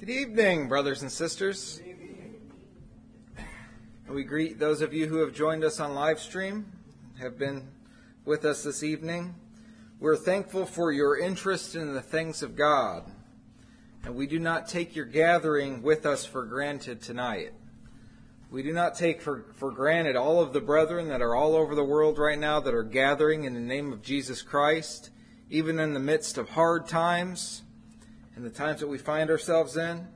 Good evening, brothers and sisters. We greet those of you who have joined us on live stream, have been with us this evening. We're thankful for your interest in the things of God, and we do not take your gathering with us for granted tonight. We do not take for, for granted all of the brethren that are all over the world right now that are gathering in the name of Jesus Christ, even in the midst of hard times and the times that we find ourselves in.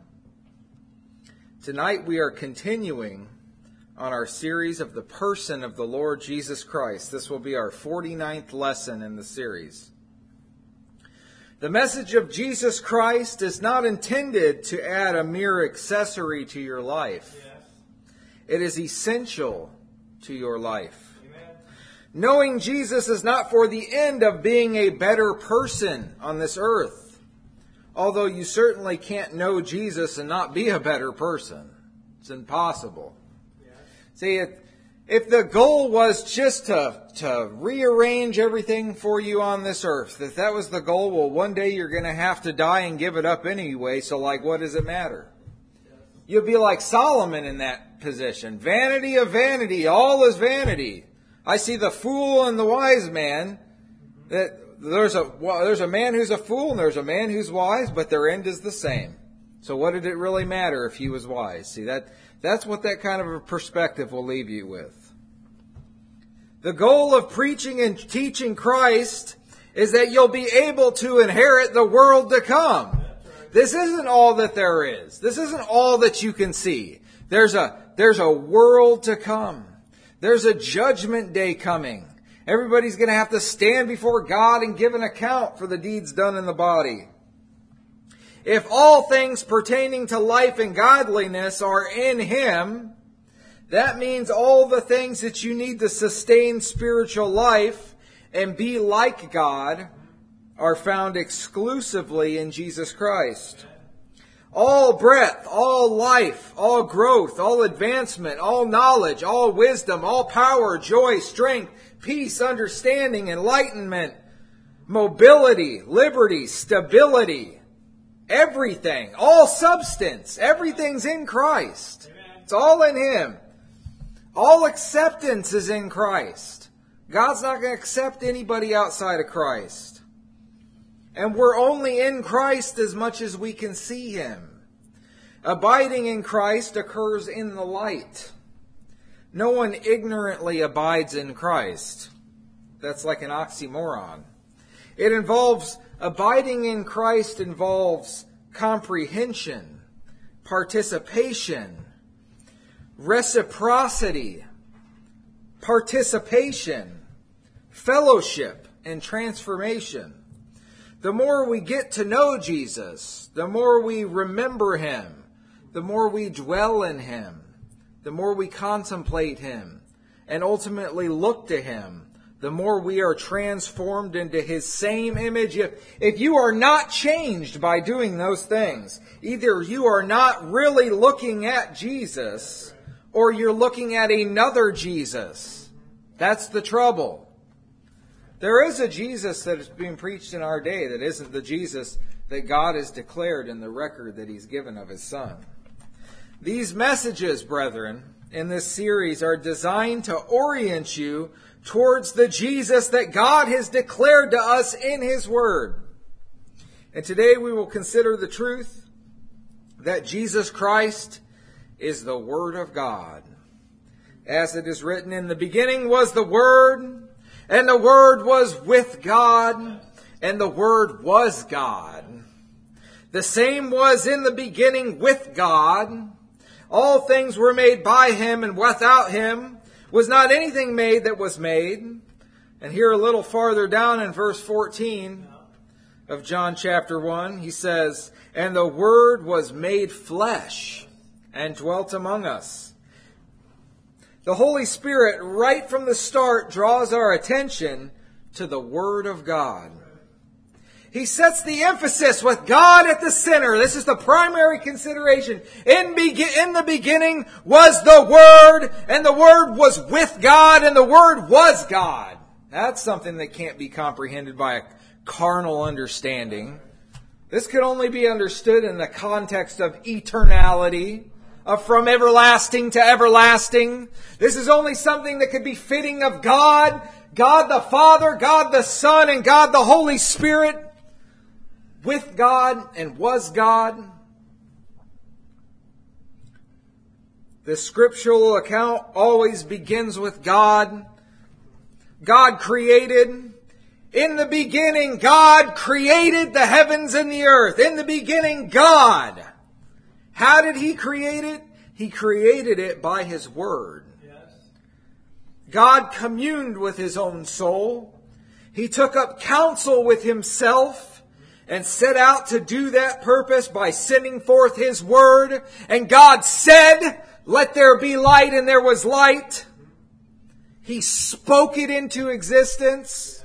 Tonight we are continuing on our series of the person of the Lord Jesus Christ. This will be our 49th lesson in the series. The message of Jesus Christ is not intended to add a mere accessory to your life. It is essential to your life. Amen. Knowing Jesus is not for the end of being a better person on this earth. Although you certainly can't know Jesus and not be a better person. It's impossible. Yeah. See, if, if the goal was just to, to rearrange everything for you on this earth, if that was the goal, well, one day you're going to have to die and give it up anyway, so like, what does it matter? You'll be like Solomon in that position. Vanity of vanity, all is vanity. I see the fool and the wise man. That there's a there's a man who's a fool and there's a man who's wise, but their end is the same. So what did it really matter if he was wise? See that that's what that kind of a perspective will leave you with. The goal of preaching and teaching Christ is that you'll be able to inherit the world to come. This isn't all that there is. This isn't all that you can see. There's a, there's a world to come. There's a judgment day coming. Everybody's going to have to stand before God and give an account for the deeds done in the body. If all things pertaining to life and godliness are in Him, that means all the things that you need to sustain spiritual life and be like God are found exclusively in Jesus Christ. All breadth, all life, all growth, all advancement, all knowledge, all wisdom, all power, joy, strength, peace, understanding, enlightenment, mobility, liberty, stability, everything, all substance, everything's in Christ. It's all in Him. All acceptance is in Christ. God's not going to accept anybody outside of Christ. And we're only in Christ as much as we can see Him. Abiding in Christ occurs in the light. No one ignorantly abides in Christ. That's like an oxymoron. It involves, abiding in Christ involves comprehension, participation, reciprocity, participation, fellowship, and transformation. The more we get to know Jesus, the more we remember him, the more we dwell in him, the more we contemplate him, and ultimately look to him, the more we are transformed into his same image. If, if you are not changed by doing those things, either you are not really looking at Jesus, or you're looking at another Jesus. That's the trouble. There is a Jesus that is being preached in our day that isn't the Jesus that God has declared in the record that He's given of His Son. These messages, brethren, in this series are designed to orient you towards the Jesus that God has declared to us in His Word. And today we will consider the truth that Jesus Christ is the Word of God. As it is written, in the beginning was the Word, and the Word was with God, and the Word was God. The same was in the beginning with God. All things were made by Him, and without Him was not anything made that was made. And here a little farther down in verse 14 of John chapter 1, he says, And the Word was made flesh and dwelt among us the Holy Spirit, right from the start, draws our attention to the Word of God. He sets the emphasis with God at the center. This is the primary consideration. In, be- in the beginning was the Word, and the Word was with God, and the Word was God. That's something that can't be comprehended by a carnal understanding. This could only be understood in the context of eternality, of from everlasting to everlasting. This is only something that could be fitting of God, God the Father, God the Son, and God the Holy Spirit, with God and was God. The scriptural account always begins with God. God created. In the beginning, God created the heavens and the earth. In the beginning, God. How did He create it? He created it by His Word. God communed with His own soul. He took up counsel with Himself and set out to do that purpose by sending forth His Word. And God said, let there be light, and there was light. He spoke it into existence.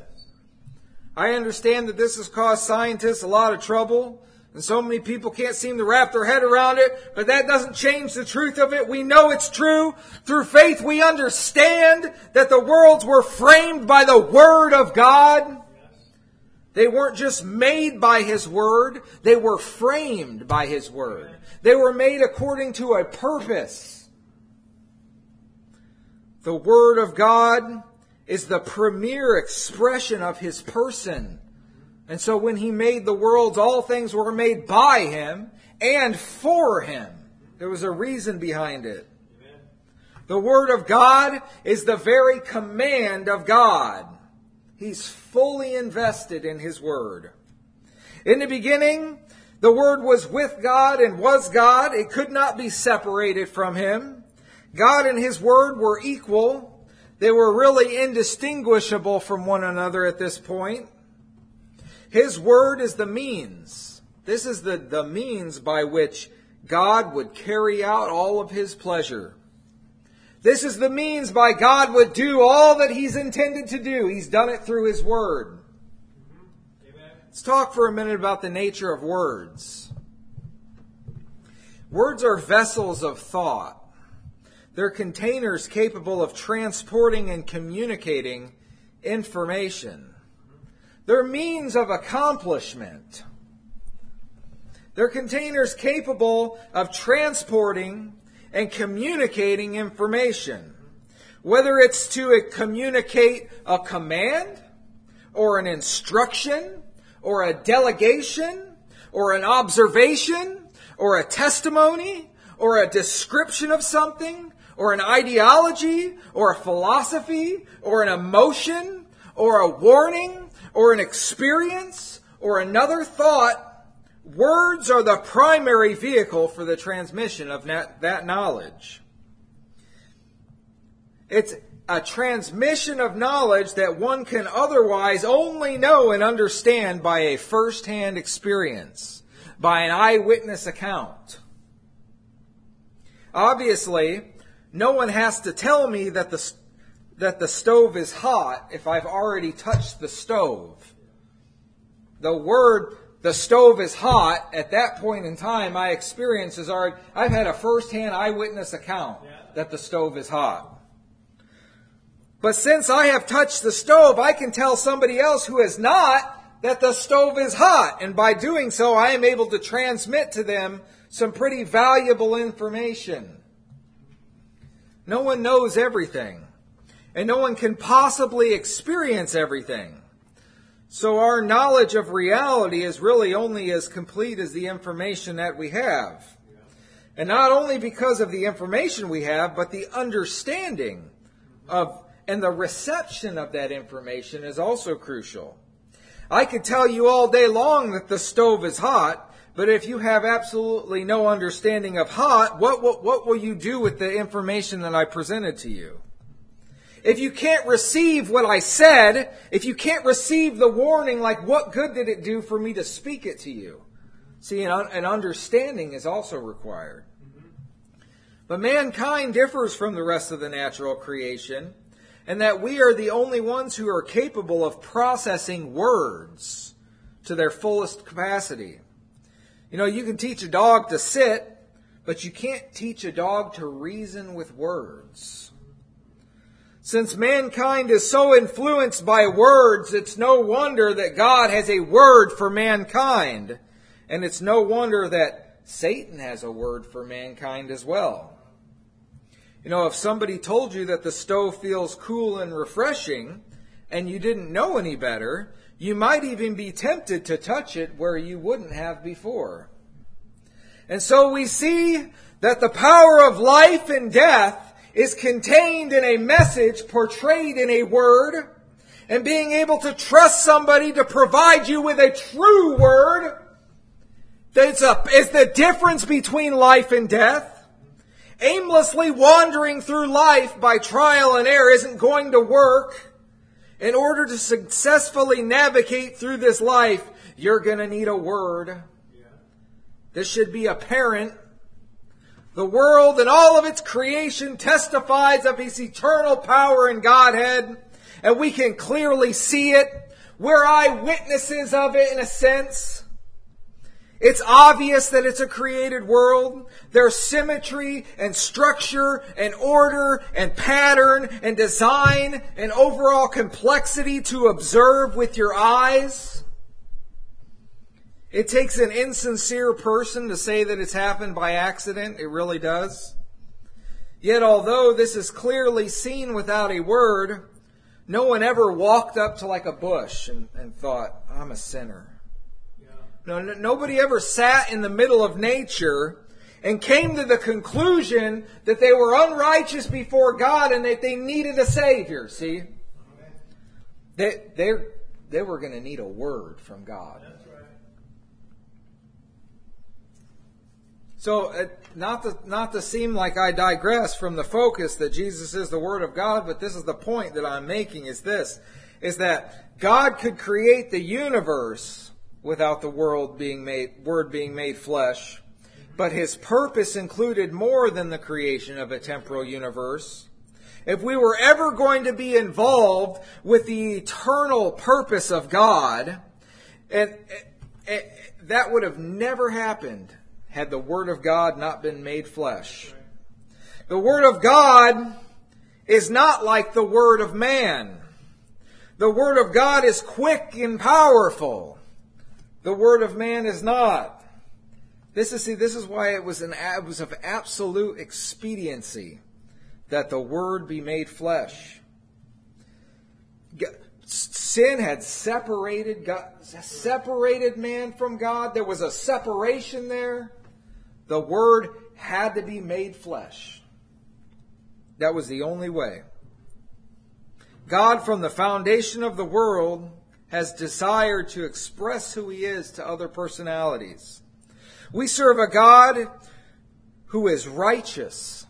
I understand that this has caused scientists a lot of trouble, and so many people can't seem to wrap their head around it, but that doesn't change the truth of it. We know it's true. Through faith, we understand that the worlds were framed by the Word of God. They weren't just made by His Word, they were framed by His Word. They were made according to a purpose. The Word of God is the premier expression of His person. And so when He made the worlds, all things were made by Him and for Him. There was a reason behind it. The Word of God is the very command of God. He's fully invested in His Word. In the beginning, the Word was with God and was God. It could not be separated from Him. God and His Word were equal. They were really indistinguishable from one another at this point. His Word is the means. This is the, the means by which God would carry out all of His pleasure. This is the means by God would do all that He's intended to do. He's done it through His Word. Let's talk for a minute about the nature of words. Words are vessels of thought. They're containers capable of transporting and communicating information. They're means of accomplishment. They're containers capable of transporting and communicating information. Whether it's to communicate a command or an instruction or a delegation or an observation or a testimony or a description of something or an ideology or a philosophy or an emotion or a warning or an experience or another thought, words are the primary vehicle for the transmission of that knowledge. It's a transmission of knowledge that one can otherwise only know and understand by a first hand experience, by an eyewitness account. Obviously, no one has to tell me that the, that the stove is hot if I've already touched the stove. The word, the stove is hot, at that point in time, my experience is already, I've had a first hand eyewitness account that the stove is hot. But since I have touched the stove, I can tell somebody else who has not that the stove is hot. And by doing so, I am able to transmit to them some pretty valuable information. No one knows everything, and no one can possibly experience everything. So our knowledge of reality is really only as complete as the information that we have. And not only because of the information we have, but the understanding of and the reception of that information is also crucial. I could tell you all day long that the stove is hot, but if you have absolutely no understanding of hot, what, what, what will you do with the information that I presented to you? If you can't receive what I said, if you can't receive the warning, like what good did it do for me to speak it to you? See, an, an understanding is also required. But mankind differs from the rest of the natural creation and that we are the only ones who are capable of processing words to their fullest capacity. You know, you can teach a dog to sit, but you can't teach a dog to reason with words. Since mankind is so influenced by words, it's no wonder that God has a word for mankind. And it's no wonder that Satan has a word for mankind as well. You know, if somebody told you that the stove feels cool and refreshing, and you didn't know any better, you might even be tempted to touch it where you wouldn't have before. And so we see that the power of life and death is contained in a message portrayed in a word, and being able to trust somebody to provide you with a true word it's a, is the difference between life and death. Aimlessly wandering through life by trial and error isn't going to work. In order to successfully navigate through this life, you're going to need a word. This should be apparent. The world and all of its creation testifies of His eternal power and Godhead, and we can clearly see it. We're eyewitnesses of it in a sense. It's obvious that it's a created world. There's symmetry and structure and order and pattern and design and overall complexity to observe with your eyes. It takes an insincere person to say that it's happened by accident. It really does. Yet, although this is clearly seen without a word, no one ever walked up to like a bush and, and thought, I'm a sinner. No, nobody ever sat in the middle of nature and came to the conclusion that they were unrighteous before God and that they needed a Savior. See? They, they, they were going to need a word from God. So, uh, not to, not to seem like I digress from the focus that Jesus is the Word of God, but this is the point that I'm making is this, is that God could create the universe without the world being made, word being made flesh. But his purpose included more than the creation of a temporal universe. If we were ever going to be involved with the eternal purpose of God, and, and that would have never happened had the Word of God not been made flesh. The Word of God is not like the Word of man. The Word of God is quick and powerful. The word of man is not. This is see, this is why it was an it was of absolute expediency that the word be made flesh. Sin had separated God, separated man from God. There was a separation there. The word had to be made flesh. That was the only way. God, from the foundation of the world, has desired to express who he is to other personalities. We serve a God who is righteous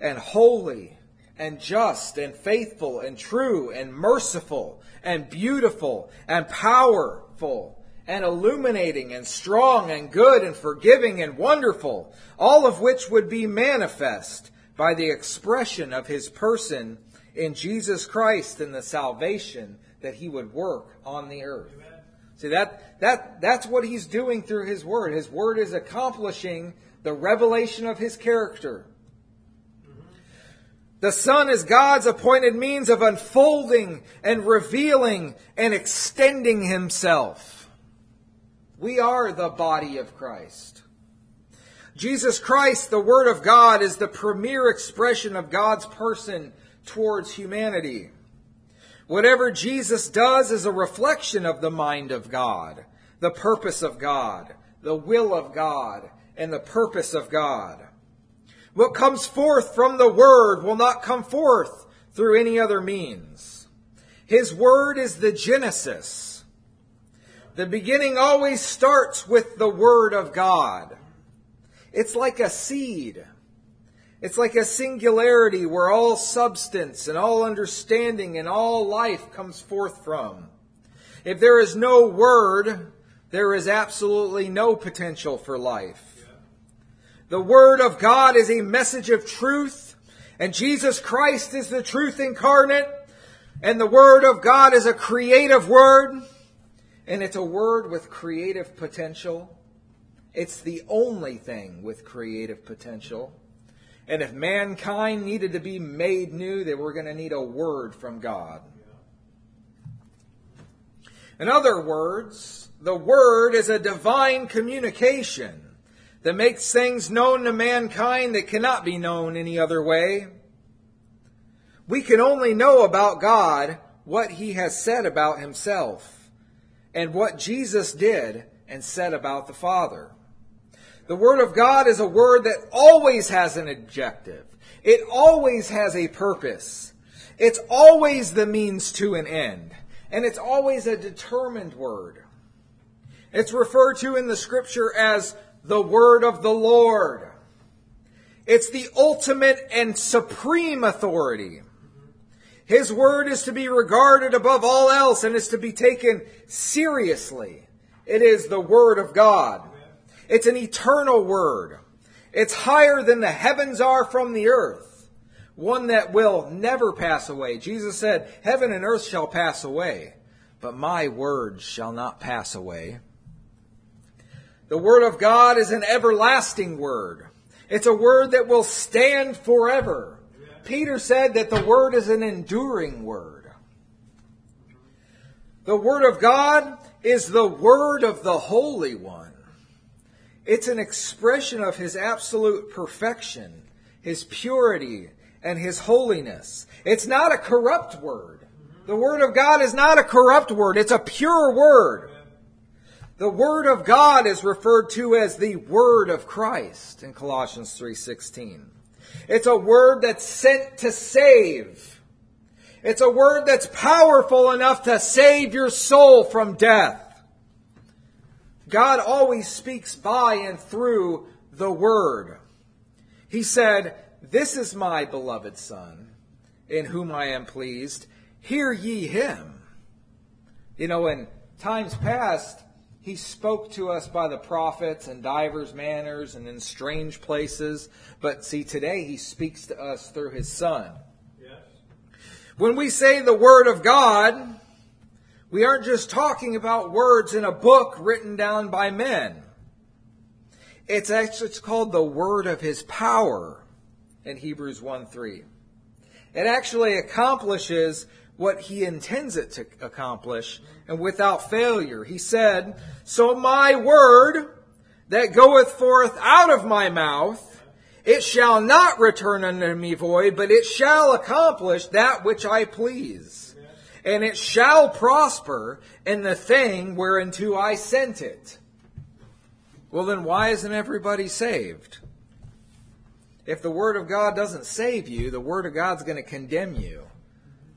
and holy and just and faithful and true and merciful and beautiful and powerful and illuminating and strong and good and forgiving and wonderful, all of which would be manifest by the expression of his person in Jesus Christ and the salvation that he would work on the earth. Amen. See that that that's what he's doing through his word. His word is accomplishing the revelation of his character. Mm-hmm. The Son is God's appointed means of unfolding and revealing and extending Himself. We are the body of Christ. Jesus Christ, the Word of God, is the premier expression of God's person towards humanity. Whatever Jesus does is a reflection of the mind of God, the purpose of God, the will of God, and the purpose of God. What comes forth from the Word will not come forth through any other means. His Word is the Genesis. The beginning always starts with the Word of God. It's like a seed. It's like a singularity where all substance and all understanding and all life comes forth from. If there is no word, there is absolutely no potential for life. The Word of God is a message of truth, and Jesus Christ is the truth incarnate, and the Word of God is a creative Word, and it's a Word with creative potential. It's the only thing with creative potential. And if mankind needed to be made new, they were going to need a word from God. In other words, the Word is a divine communication that makes things known to mankind that cannot be known any other way. We can only know about God what He has said about Himself and what Jesus did and said about the Father. The Word of God is a word that always has an objective. It always has a purpose. It's always the means to an end. And it's always a determined word. It's referred to in the scripture as the word of the Lord. It's the ultimate and supreme authority. His word is to be regarded above all else and is to be taken seriously. It is the word of God. It's an eternal word. It's higher than the heavens are from the earth. One that will never pass away. Jesus said, heaven and earth shall pass away, but my words shall not pass away. The word of God is an everlasting word. It's a word that will stand forever. Peter said that the word is an enduring word. The word of God is the word of the Holy One. It's an expression of his absolute perfection, his purity, and his holiness. It's not a corrupt word. The word of God is not a corrupt word. It's a pure word. The word of God is referred to as the word of Christ in Colossians 3:16. It's a word that's sent to save. It's a word that's powerful enough to save your soul from death. God always speaks by and through the Word. He said, This is my beloved Son, in whom I am pleased. Hear ye him. You know, in times past, he spoke to us by the prophets in divers manners and in strange places. But see, today he speaks to us through his Son. Yes. When we say the Word of God, we aren't just talking about words in a book written down by men. It's actually it's called the word of his power in Hebrews 1 3. It actually accomplishes what he intends it to accomplish and without failure. He said, So my word that goeth forth out of my mouth, it shall not return unto me void, but it shall accomplish that which I please and it shall prosper in the thing whereunto I sent it. Well, then why isn't everybody saved? If the Word of God doesn't save you, the Word of God's going to condemn you.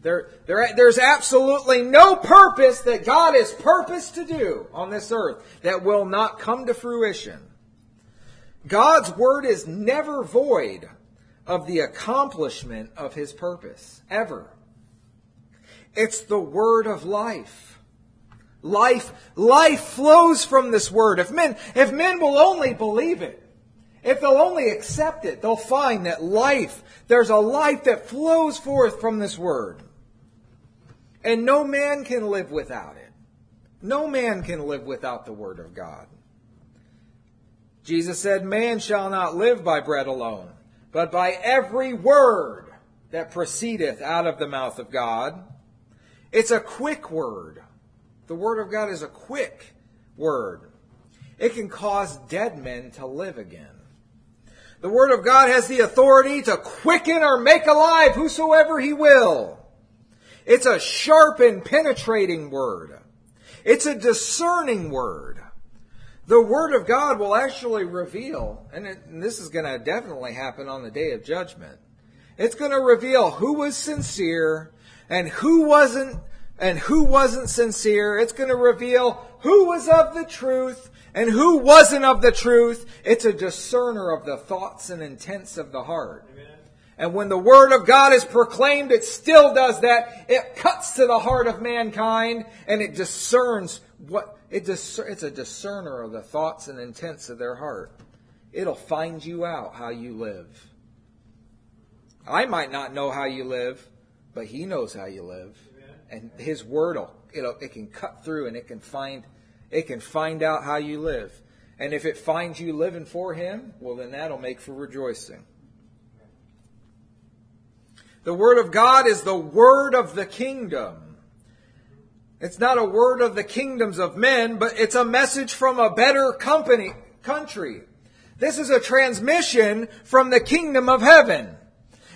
There, there, there's absolutely no purpose that God has purposed to do on this earth that will not come to fruition. God's Word is never void of the accomplishment of His purpose, ever. It's the word of life. Life, life flows from this word. If men, if men will only believe it, if they'll only accept it, they'll find that life, there's a life that flows forth from this word. And no man can live without it. No man can live without the word of God. Jesus said, Man shall not live by bread alone, but by every word that proceedeth out of the mouth of God. It's a quick word. The word of God is a quick word. It can cause dead men to live again. The word of God has the authority to quicken or make alive whosoever he will. It's a sharp and penetrating word. It's a discerning word. The word of God will actually reveal, and, it, and this is going to definitely happen on the day of judgment. It's going to reveal who was sincere and who wasn't and who wasn't sincere. It's going to reveal who was of the truth and who wasn't of the truth. It's a discerner of the thoughts and intents of the heart. Amen. And when the word of God is proclaimed, it still does that. It cuts to the heart of mankind and it discerns what it dis- it's a discerner of the thoughts and intents of their heart. It'll find you out how you live. I might not know how you live, but he knows how you live. And his word will it'll, it can cut through and it can find it can find out how you live. And if it finds you living for him, well then that'll make for rejoicing. The word of God is the word of the kingdom. It's not a word of the kingdoms of men, but it's a message from a better company, country. This is a transmission from the kingdom of heaven.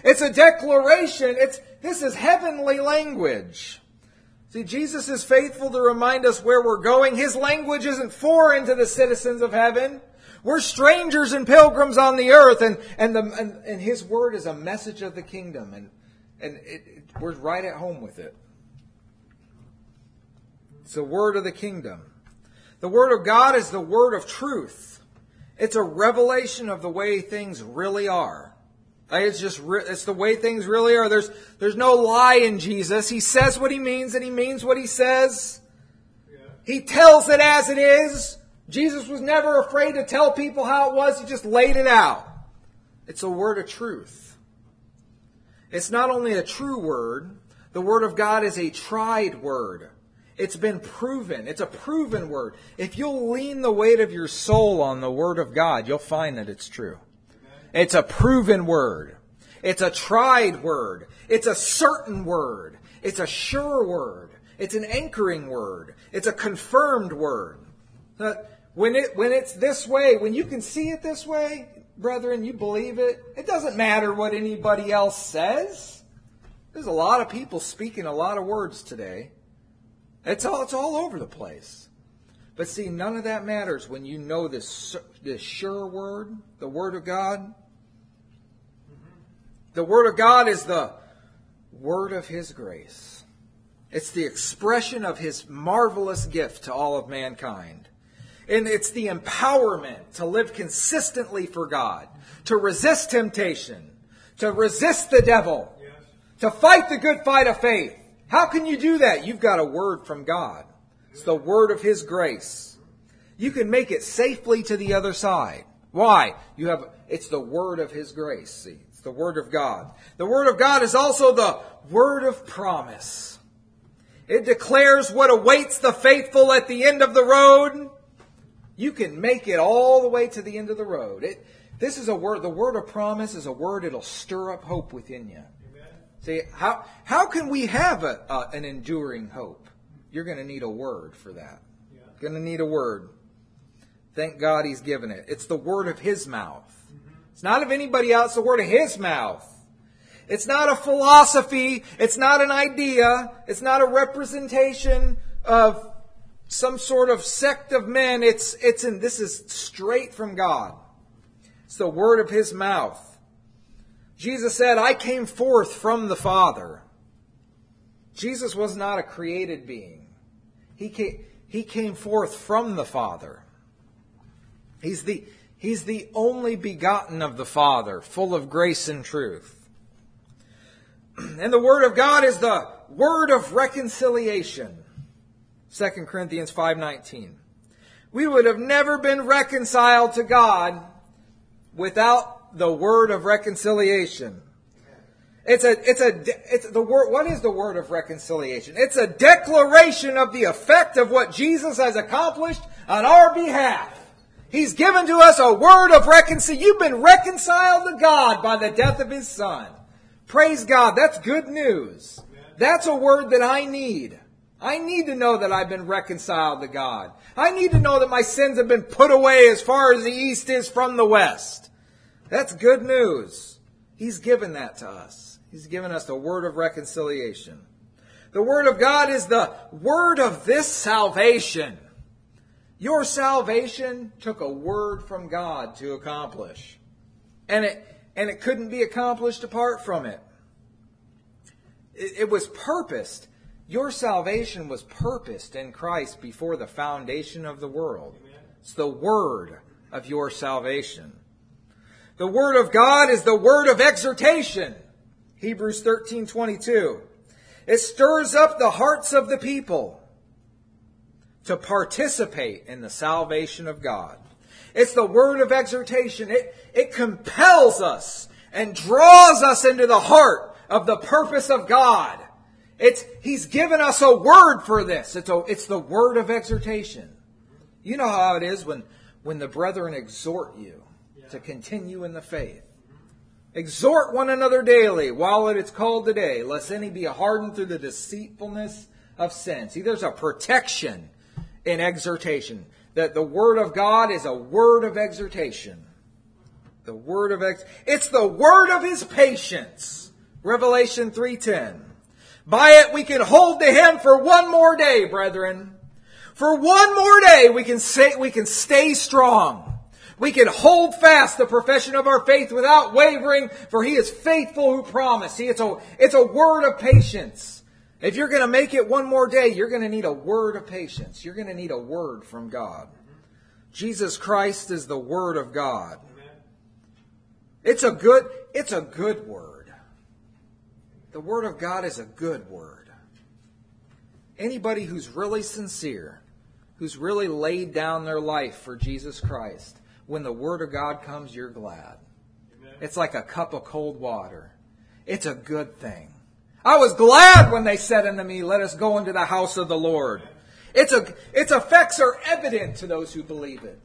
It's a declaration. It's, this is heavenly language. See, Jesus is faithful to remind us where we're going. His language isn't foreign to the citizens of heaven. We're strangers and pilgrims on the earth, and, and, the, and, and His word is a message of the kingdom, and, and it, it, we're right at home with it. It's the word of the kingdom. The word of God is the word of truth. It's a revelation of the way things really are. It's just it's the way things really are. There's there's no lie in Jesus. He says what he means and he means what he says. He tells it as it is. Jesus was never afraid to tell people how it was. He just laid it out. It's a word of truth. It's not only a true word, the word of God is a tried word. It's been proven. It's a proven word. If you'll lean the weight of your soul on the word of God, you'll find that it's true. It's a proven word. It's a tried word. It's a certain word. It's a sure word. It's an anchoring word. It's a confirmed word. When it when it's this way, when you can see it this way, brethren, you believe it. It doesn't matter what anybody else says. There's a lot of people speaking a lot of words today. It's all, it's all over the place. But see, none of that matters when you know this, this sure word, the Word of God. The Word of God is the Word of His grace. It's the expression of His marvelous gift to all of mankind. And it's the empowerment to live consistently for God, to resist temptation, to resist the devil, yes. to fight the good fight of faith, how can you do that? You've got a word from God. It's the word of His grace. You can make it safely to the other side. Why? You have, it's the word of His grace. See, it's the word of God. The word of God is also the word of promise. It declares what awaits the faithful at the end of the road. You can make it all the way to the end of the road. It, this is a word, the word of promise is a word, it'll stir up hope within you. See, how, how can we have a, a, an enduring hope? You're going to need a word for that. Yeah. Going to need a word. Thank God He's given it. It's the word of His mouth. Mm-hmm. It's not of anybody else, the word of His mouth. It's not a philosophy. It's not an idea. It's not a representation of some sort of sect of men. It's, it's in, this is straight from God. It's the word of His mouth. Jesus said, I came forth from the Father. Jesus was not a created being. He came, he came forth from the Father. He's the, he's the only begotten of the Father, full of grace and truth. And the Word of God is the Word of reconciliation. 2 Corinthians 5.19. We would have never been reconciled to God without the word of reconciliation. It's a, it's a, it's the word, what is the word of reconciliation? It's a declaration of the effect of what Jesus has accomplished on our behalf. He's given to us a word of reconciliation. You've been reconciled to God by the death of His Son. Praise God. That's good news. That's a word that I need. I need to know that I've been reconciled to God. I need to know that my sins have been put away as far as the east is from the west. That's good news. He's given that to us. He's given us the word of reconciliation. The word of God is the word of this salvation. Your salvation took a word from God to accomplish. And it, and it couldn't be accomplished apart from it. It, it was purposed. Your salvation was purposed in Christ before the foundation of the world. It's the word of your salvation. The word of God is the word of exhortation. Hebrews 13:22. It stirs up the hearts of the people to participate in the salvation of God. It's the word of exhortation. It, it compels us and draws us into the heart of the purpose of God. It's, he's given us a word for this. It's, a, it's the word of exhortation. You know how it is when, when the brethren exhort you to continue in the faith. Exhort one another daily while it is called today, lest any be hardened through the deceitfulness of sin. See, there's a protection in exhortation. That the word of God is a word of exhortation. The word of ex- it's the word of his patience. Revelation 3:10. By it we can hold to him for one more day, brethren. For one more day we can say we can stay strong. We can hold fast the profession of our faith without wavering, for he is faithful who promised. See, it's a, it's a word of patience. If you're going to make it one more day, you're going to need a word of patience. You're going to need a word from God. Jesus Christ is the word of God. It's a good, it's a good word. The word of God is a good word. Anybody who's really sincere, who's really laid down their life for Jesus Christ, when the word of God comes, you're glad. Amen. It's like a cup of cold water. It's a good thing. I was glad when they said unto me, let us go into the house of the Lord. It's a, its effects are evident to those who believe it.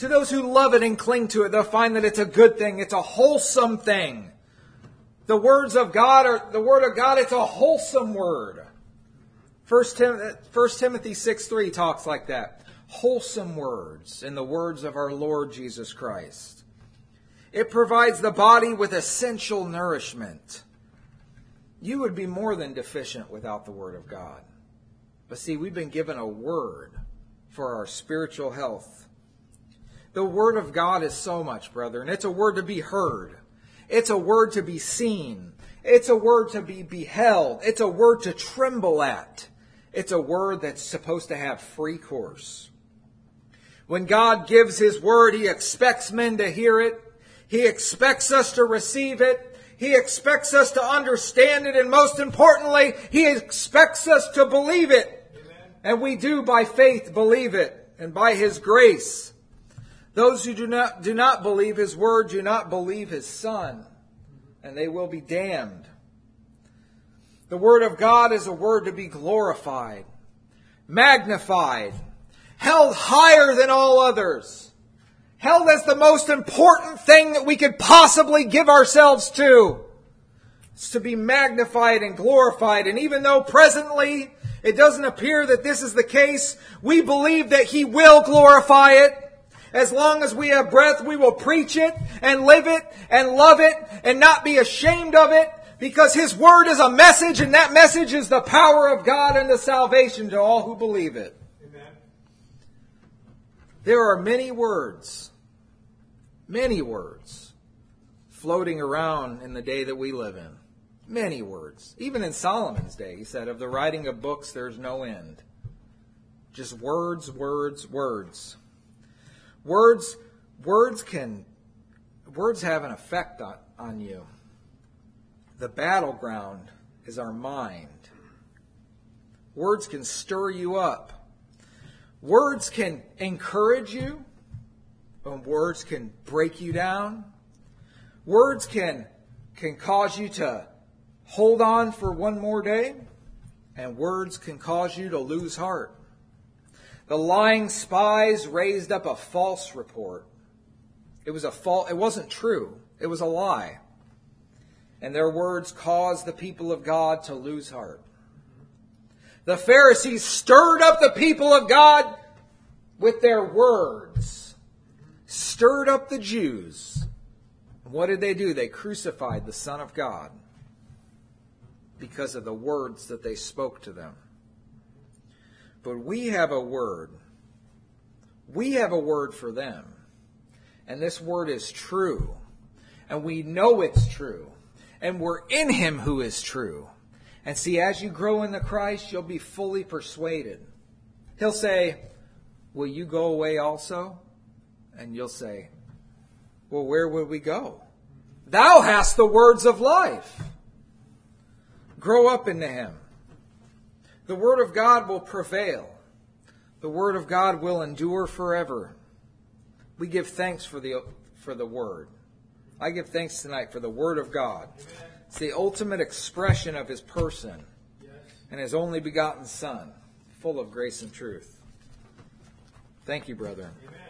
To those who love it and cling to it, they'll find that it's a good thing. It's a wholesome thing. The words of God are, the word of God, it's a wholesome word. First, Tim, 1 Timothy 6 3 talks like that. Wholesome words in the words of our Lord Jesus Christ. It provides the body with essential nourishment. You would be more than deficient without the Word of God. But see, we've been given a word for our spiritual health. The Word of God is so much, brethren. It's a word to be heard. It's a word to be seen. It's a word to be beheld. It's a word to tremble at. It's a word that's supposed to have free course. When God gives His word, He expects men to hear it. He expects us to receive it. He expects us to understand it. And most importantly, He expects us to believe it. Amen. And we do by faith believe it and by His grace. Those who do not, do not believe His word do not believe His Son, and they will be damned. The Word of God is a word to be glorified, magnified, held higher than all others, held as the most important thing that we could possibly give ourselves to. It's to be magnified and glorified. And even though presently it doesn't appear that this is the case, we believe that He will glorify it. As long as we have breath, we will preach it and live it and love it and not be ashamed of it because His Word is a message and that message is the power of God and the salvation to all who believe it. Amen. There are many words, many words floating around in the day that we live in. Many words. Even in Solomon's day, he said, of the writing of books, there's no end. Just words, words, words. Words, words can, words have an effect on, on you. The battleground is our mind. Words can stir you up. Words can encourage you, and words can break you down. Words can, can cause you to hold on for one more day, and words can cause you to lose heart. The lying spies raised up a false report. It was a false, it wasn't true. It was a lie. And their words caused the people of God to lose heart. The Pharisees stirred up the people of God with their words. Stirred up the Jews. What did they do? They crucified the Son of God because of the words that they spoke to them. But we have a word. We have a word for them. And this word is true. And we know it's true. And we're in Him who is true. And see, as you grow in the Christ, you'll be fully persuaded. He'll say, Will you go away also? And you'll say, Well, where will we go? Thou hast the words of life. Grow up into Him. The Word of God will prevail. The Word of God will endure forever. We give thanks for the, for the Word. I give thanks tonight for the Word of God. Amen. It's the ultimate expression of His person yes. and His only begotten Son, full of grace and truth. Thank you, brethren. Amen.